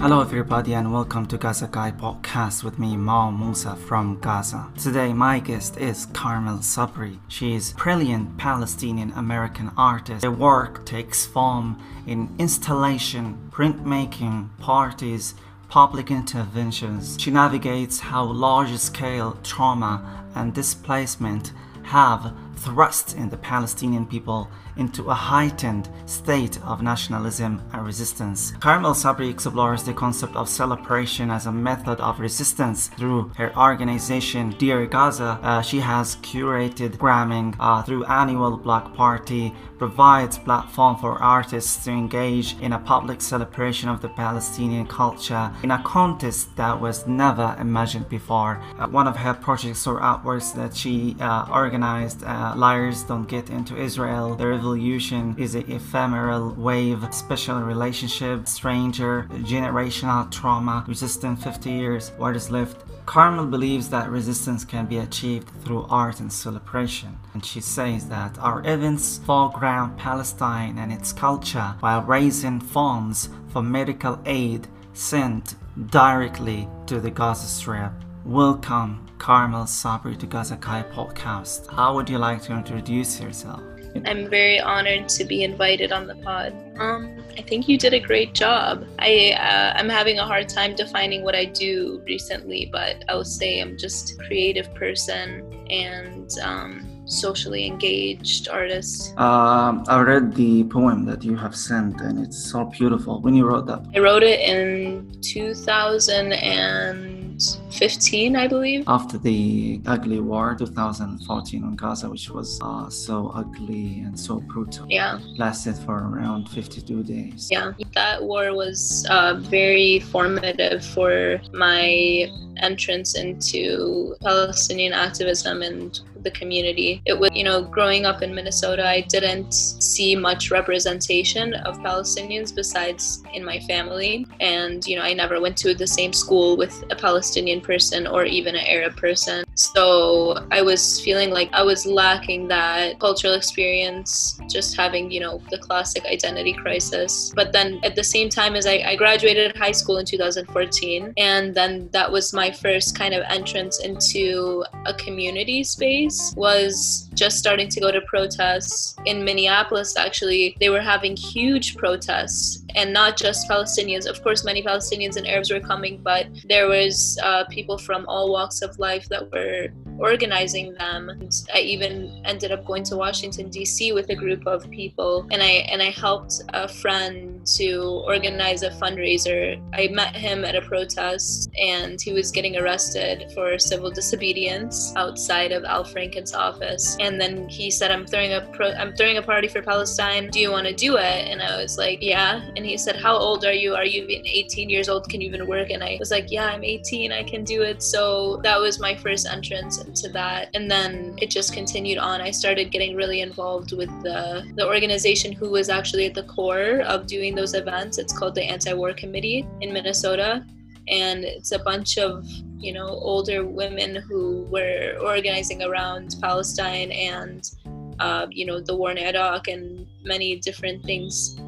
Hello, everybody, and welcome to Gaza Guy podcast with me, Mao Musa from Gaza. Today, my guest is Carmel Sabri. She is brilliant Palestinian American artist. Her work takes form in installation, printmaking, parties, public interventions. She navigates how large-scale trauma and displacement have thrust in the Palestinian people into a heightened state of nationalism and resistance. Carmel Sabri explores the concept of celebration as a method of resistance through her organization Dear Gaza. Uh, she has curated programming uh, through annual block party, provides platform for artists to engage in a public celebration of the Palestinian culture in a contest that was never imagined before. Uh, one of her projects or artworks that she uh, organized, Liars Don't Get Into Israel, the revolution is an ephemeral wave, special relationship, stranger, generational trauma, resistant 50 years, what is left. Carmel believes that resistance can be achieved through art and celebration, and she says that our events foreground Palestine and its culture while raising funds for medical aid sent directly to the Gaza Strip. Welcome, Carmel Sabri to Gaza Kai podcast. How would you like to introduce yourself? I'm very honored to be invited on the pod. Um, I think you did a great job. I uh, I'm having a hard time defining what I do recently, but I would say I'm just a creative person and um, socially engaged artist. Um, I read the poem that you have sent, and it's so beautiful. When you wrote that, I wrote it in 2000 and 15, I believe. After the ugly war, 2014 on Gaza, which was uh, so ugly and so brutal. Yeah. Lasted for around 52 days. Yeah. That war was uh, very formative for my entrance into Palestinian activism and the community. It was, you know, growing up in Minnesota, I didn't see much representation of Palestinians besides in my family. And, you know, I never went to the same school with a Palestinian person or even an Arab person. So I was feeling like I was lacking that cultural experience, just having, you know, the classic identity crisis. But then at the same time as I, I graduated high school in 2014, and then that was my first kind of entrance into a community space was just starting to go to protests. In Minneapolis actually they were having huge protests and not just Palestinians. Of course many Palestinians and Arabs were coming but there was uh, people from all walks of life that were organizing them. And I even ended up going to Washington D.C. with a group of people, and I and I helped a friend to organize a fundraiser. I met him at a protest, and he was getting arrested for civil disobedience outside of Al Franken's office. And then he said, "I'm throwing a pro- I'm throwing a party for Palestine. Do you want to do it?" And I was like, "Yeah." And he said, "How old are you? Are you even 18 years old? Can you even work?" And I was like, "Yeah, I'm 18. I can do it." So that was my first entrance into that. And then it just continued on. I started getting really involved with the, the organization who was actually at the core of doing those events. It's called the Anti War Committee in Minnesota. And it's a bunch of you know older women who were organizing around Palestine and uh, you know the war in Iraq and many different things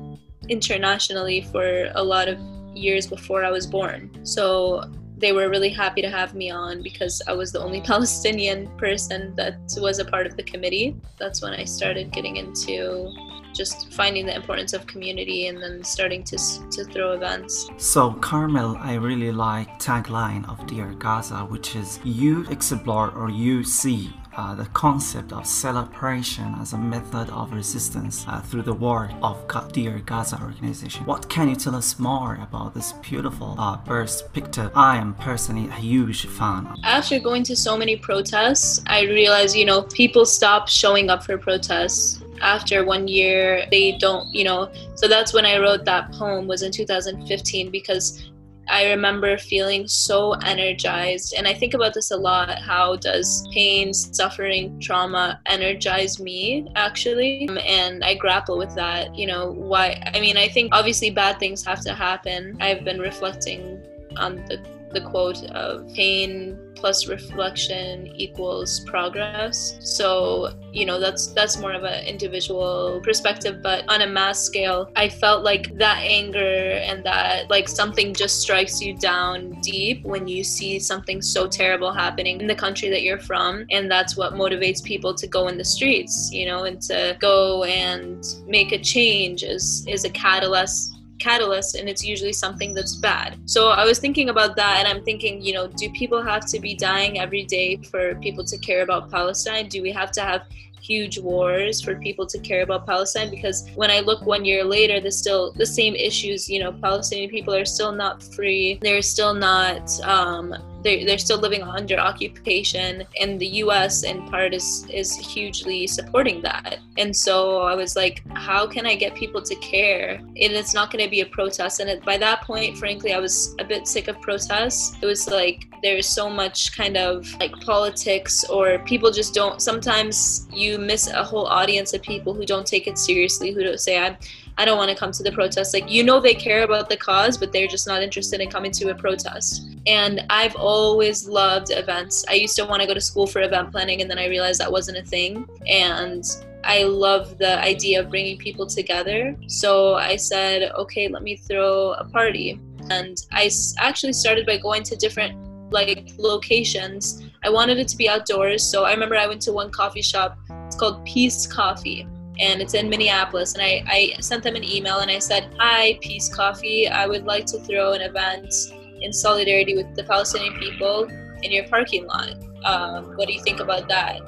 internationally for a lot of years before I was born. So they were really happy to have me on because I was the only Palestinian person that was a part of the committee. That's when I started getting into just finding the importance of community and then starting to, to throw events. So, Carmel, I really like tagline of Dear Gaza, which is you explore or you see uh, the concept of celebration as a method of resistance uh, through the work of Dear Gaza organization. What can you tell us more about this beautiful uh, perspective? I am personally a huge fan. After going to so many protests, I realized, you know, people stop showing up for protests after one year they don't you know so that's when i wrote that poem was in 2015 because I remember feeling so energized. And I think about this a lot. How does pain, suffering, trauma energize me, actually? Um, and I grapple with that. You know, why? I mean, I think obviously bad things have to happen. I've been reflecting on the the quote of pain plus reflection equals progress. So, you know, that's that's more of an individual perspective, but on a mass scale, I felt like that anger and that like something just strikes you down deep when you see something so terrible happening in the country that you're from, and that's what motivates people to go in the streets, you know, and to go and make a change is is a catalyst catalyst and it's usually something that's bad. So I was thinking about that and I'm thinking, you know, do people have to be dying every day for people to care about Palestine? Do we have to have huge wars for people to care about Palestine because when I look one year later, there's still the same issues. You know, Palestinian people are still not free. They're still not um, they're, they're still living under occupation and the us in part is is hugely supporting that and so i was like how can i get people to care and it's not going to be a protest and it, by that point frankly i was a bit sick of protests it was like there's so much kind of like politics or people just don't sometimes you miss a whole audience of people who don't take it seriously who don't say i'm I don't want to come to the protest. Like, you know, they care about the cause, but they're just not interested in coming to a protest. And I've always loved events. I used to want to go to school for event planning, and then I realized that wasn't a thing. And I love the idea of bringing people together. So I said, okay, let me throw a party. And I actually started by going to different like locations. I wanted it to be outdoors. So I remember I went to one coffee shop. It's called Peace Coffee and it's in Minneapolis. And I, I sent them an email and I said, Hi, Peace Coffee. I would like to throw an event in solidarity with the Palestinian people in your parking lot. Um, what do you think about that?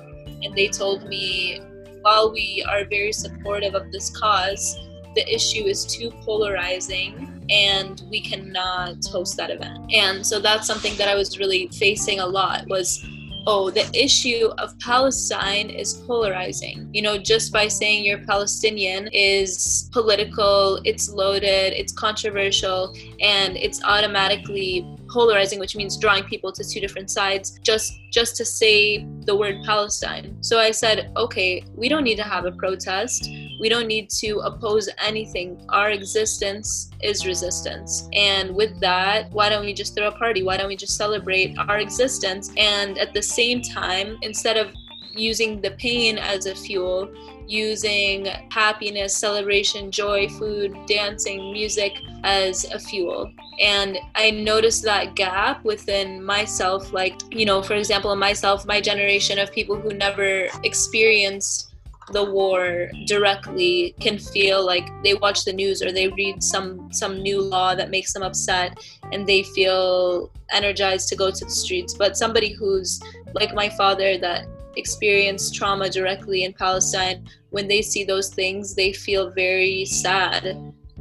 And they told me, while we are very supportive of this cause, the issue is too polarizing and we cannot host that event. And so that's something that I was really facing a lot was oh, the issue of Palestine is polarizing. You know, just by saying you're Palestinian is political, it's loaded, it's controversial, and it's automatically polarizing, which means drawing people to two different sides just just to say the word Palestine. So I said, okay, we don't need to have a protest. We don't need to oppose anything. Our existence is resistance. And with that, why don't we just throw a party? Why don't we just celebrate our existence? And at the same time, instead of using the pain as a fuel, using happiness, celebration, joy, food, dancing, music as a fuel. And I noticed that gap within myself. Like, you know, for example, myself, my generation of people who never experienced the war directly can feel like they watch the news or they read some some new law that makes them upset and they feel energized to go to the streets. But somebody who's like my father that experienced trauma directly in Palestine, when they see those things, they feel very sad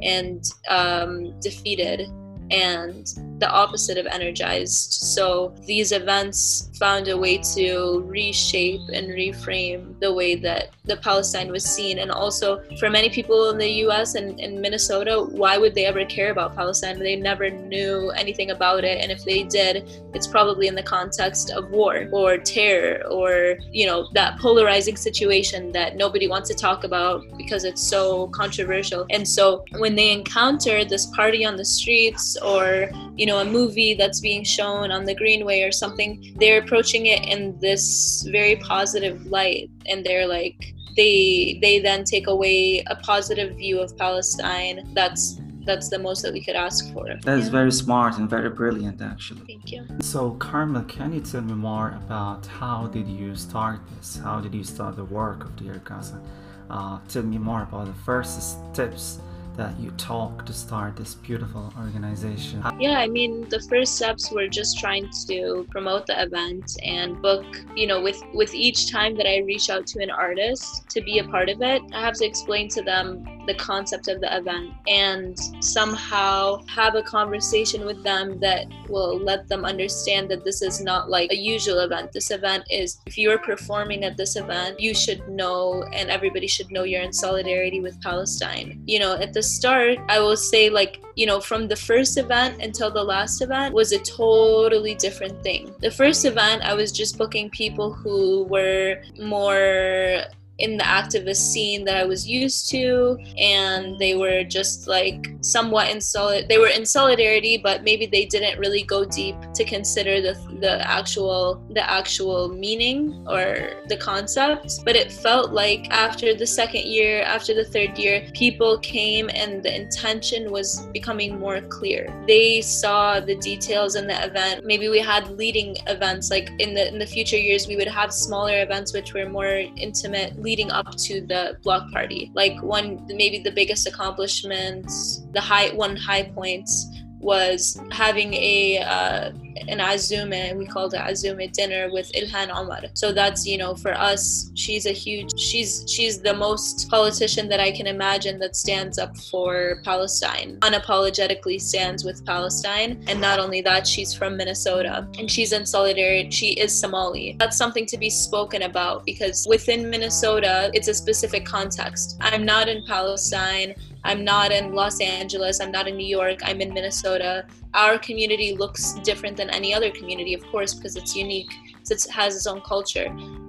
and um, defeated and the opposite of energized. So these events found a way to reshape and reframe the way that the Palestine was seen. And also for many people in the US and in Minnesota, why would they ever care about Palestine? They never knew anything about it. And if they did, it's probably in the context of war or terror or, you know, that polarizing situation that nobody wants to talk about because it's so controversial. And so when they encounter this party on the streets or, you know, a movie that's being shown on the Greenway or something, they're approaching it in this very positive light. And they're like, they they then take away a positive view of Palestine. That's that's the most that we could ask for. That is yeah. very smart and very brilliant, actually. Thank you. So, Carmel, can you tell me more about how did you start this? How did you start the work of Dear Gaza? Uh, tell me more about the first steps that you talk to start this beautiful organization? Yeah, I mean, the first steps were just trying to promote the event and book, you know, with with each time that I reach out to an artist to be a part of it, I have to explain to them the concept of the event and somehow have a conversation with them that will let them understand that this is not like a usual event. This event is if you're performing at this event, you should know and everybody should know you're in solidarity with Palestine. You know, at the start, I will say like, you know, from the first event until the last event was a totally different thing. The first event, I was just booking people who were more in the activist scene that I was used to, and they were just like somewhat in solid. They were in solidarity, but maybe they didn't really go deep to consider the the actual the actual meaning or the concept. But it felt like after the second year, after the third year, people came and the intention was becoming more clear. They saw the details in the event. Maybe we had leading events like in the in the future years we would have smaller events which were more intimate leading up to the block party. Like one, maybe the biggest accomplishments, the high one high points was having a uh, an azume we called it azume dinner with ilhan omar. So that's you know for us she's a huge she's she's the most politician that i can imagine that stands up for palestine unapologetically stands with palestine. And not only that she's from minnesota and she's in solidarity she is somali. That's something to be spoken about because within minnesota it's a specific context. I'm not in palestine I'm not in Los Angeles, I'm not in New York, I'm in Minnesota. Our community looks different than any other community, of course, because it's unique, it has its own culture.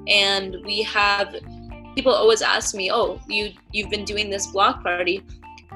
And we have people always ask me, "Oh, you you've been doing this block party.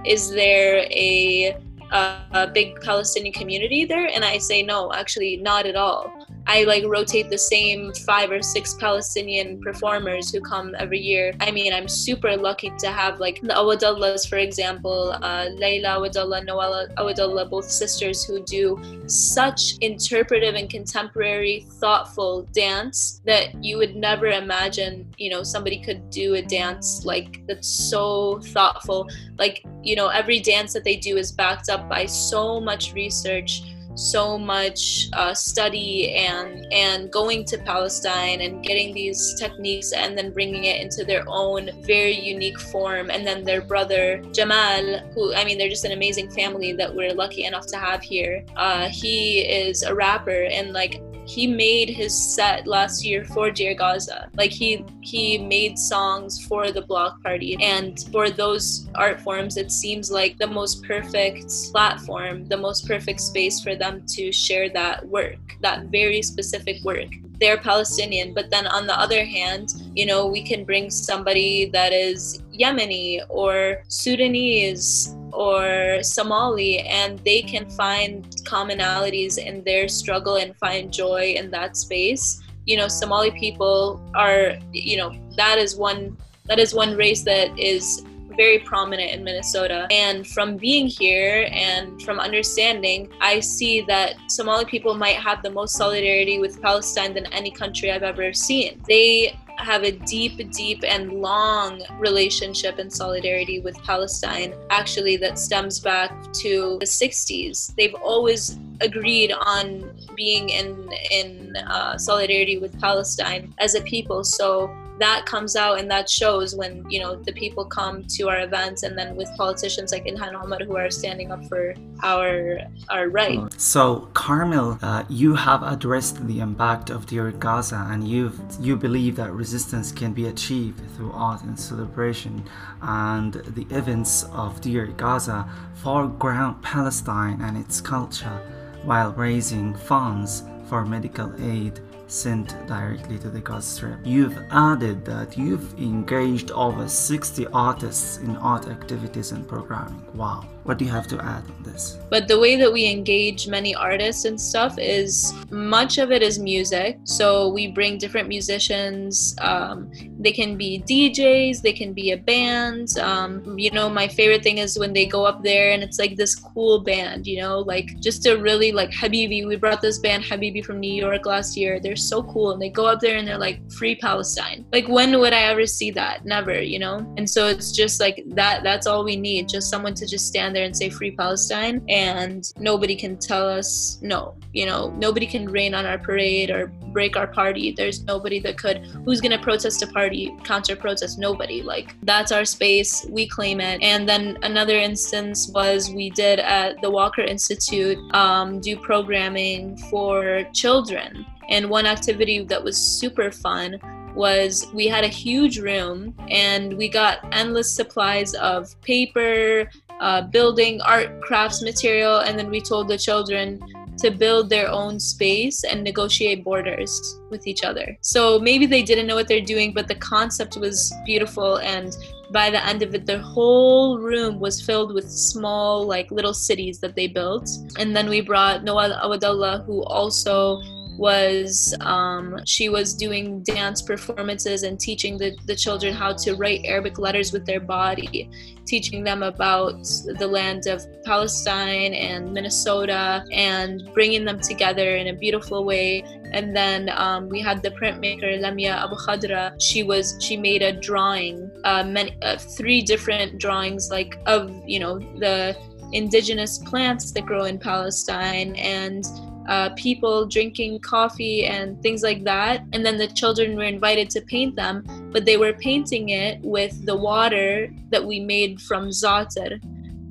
Is there a a big Palestinian community there?" And I say, "No, actually not at all." I like rotate the same five or six Palestinian performers who come every year. I mean, I'm super lucky to have like the Awadallahs, for example, uh, Layla Awadallah, Noella Awadallah, both sisters who do such interpretive and contemporary, thoughtful dance that you would never imagine, you know, somebody could do a dance like that's so thoughtful. Like, you know, every dance that they do is backed up by so much research so much uh, study and and going to Palestine and getting these techniques and then bringing it into their own very unique form. And then their brother Jamal, who I mean, they're just an amazing family that we're lucky enough to have here. Uh, he is a rapper and like he made his set last year for Dear Gaza. Like he he made songs for the block party, and for those art forms, it seems like the most perfect platform, the most perfect space for them to share that work, that very specific work they're Palestinian. But then on the other hand, you know, we can bring somebody that is Yemeni or Sudanese or Somali, and they can find commonalities in their struggle and find joy in that space. You know, Somali people are, you know, that is one that is one race that is very prominent in Minnesota. And from being here and from understanding, I see that Somali people might have the most solidarity with Palestine than any country I've ever seen. They have a deep, deep, and long relationship and solidarity with Palestine, actually, that stems back to the 60s. They've always agreed on being in, in uh, solidarity with Palestine as a people. So that comes out and that shows when you know the people come to our events and then with politicians like Ilhan Omar who are standing up for our our right. So Carmel, uh, you have addressed the impact of Dear Gaza and you've you believe that resistance can be achieved through art and celebration and the events of Dear Gaza foreground Palestine and its culture while raising funds for medical aid sent directly to the Gaza Strip. You've added that you've engaged over 60 artists in art activities and programming. Wow. What do you have to add on this? But the way that we engage many artists and stuff is much of it is music. So we bring different musicians. Um, they can be DJs, they can be a band. Um, you know, my favorite thing is when they go up there and it's like this cool band, you know, like just a really like Habibi. We brought this band Habibi from New York last year. They're so cool. And they go up there and they're like, free Palestine. Like, when would I ever see that? Never, you know? And so it's just like that, that's all we need. Just someone to just stand there and say free Palestine, and nobody can tell us no. You know, nobody can rain on our parade or break our party. There's nobody that could. Who's gonna protest a party? Counter protest? Nobody. Like that's our space. We claim it. And then another instance was we did at the Walker Institute um, do programming for children. And one activity that was super fun was we had a huge room and we got endless supplies of paper, uh, building art crafts material and then we told the children to build their own space and negotiate borders with each other. So maybe they didn't know what they're doing, but the concept was beautiful and by the end of it the whole room was filled with small like little cities that they built and then we brought Noel Awadallah who also was um, she was doing dance performances and teaching the, the children how to write Arabic letters with their body, teaching them about the land of Palestine and Minnesota and bringing them together in a beautiful way. And then um, we had the printmaker Lamia Abu Khadra. She was she made a drawing, uh, many, uh, three different drawings like of you know the indigenous plants that grow in Palestine and uh, people drinking coffee and things like that. And then the children were invited to paint them, but they were painting it with the water that we made from za'atar,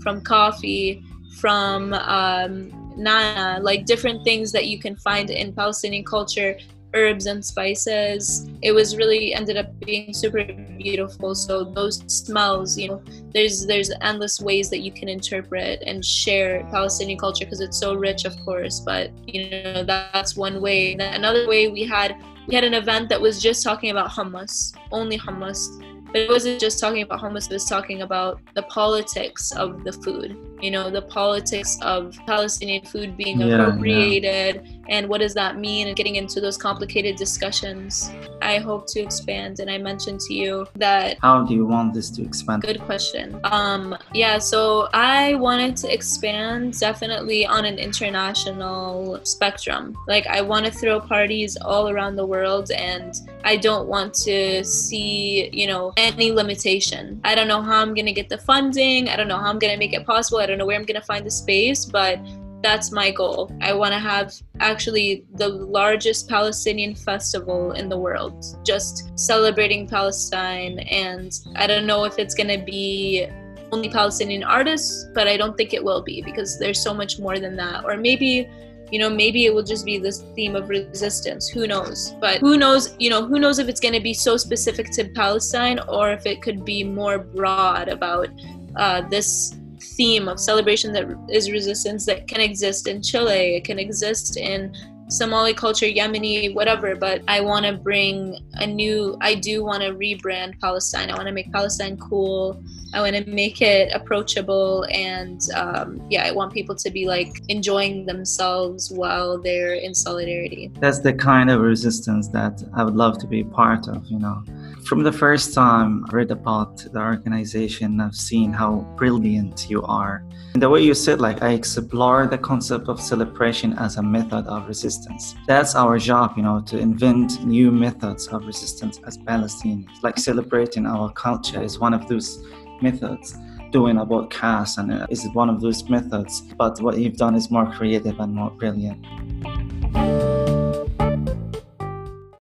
from coffee, from um, nana, like different things that you can find in Palestinian culture herbs and spices. It was really ended up being super beautiful. So those smells, you know, there's there's endless ways that you can interpret and share Palestinian culture because it's so rich, of course. But you know, that's one way. Another way we had we had an event that was just talking about hummus, only hummus but it wasn't just talking about hummus, it was talking about the politics of the food, you know, the politics of Palestinian food being yeah, appropriated yeah. and what does that mean and getting into those complicated discussions. I hope to expand and I mentioned to you that How do you want this to expand? Good question. Um yeah, so I wanted to expand definitely on an international spectrum. Like I want to throw parties all around the world and I don't want to see, you know, any limitation. I don't know how I'm going to get the funding. I don't know how I'm going to make it possible. I don't know where I'm going to find the space, but that's my goal. I want to have actually the largest Palestinian festival in the world, just celebrating Palestine. And I don't know if it's going to be only Palestinian artists, but I don't think it will be because there's so much more than that. Or maybe you know maybe it will just be this theme of resistance who knows but who knows you know who knows if it's going to be so specific to palestine or if it could be more broad about uh, this theme of celebration that is resistance that can exist in chile it can exist in Somali culture, Yemeni, whatever, but I want to bring a new, I do want to rebrand Palestine. I want to make Palestine cool. I want to make it approachable. And um, yeah, I want people to be like enjoying themselves while they're in solidarity. That's the kind of resistance that I would love to be part of, you know. From the first time I read about the organization, I've seen how brilliant you are. And the way you said, like, I explore the concept of celebration as a method of resistance. That's our job, you know, to invent new methods of resistance as Palestinians. Like, celebrating our culture is one of those methods doing a podcast and uh, is one of those methods but what you've done is more creative and more brilliant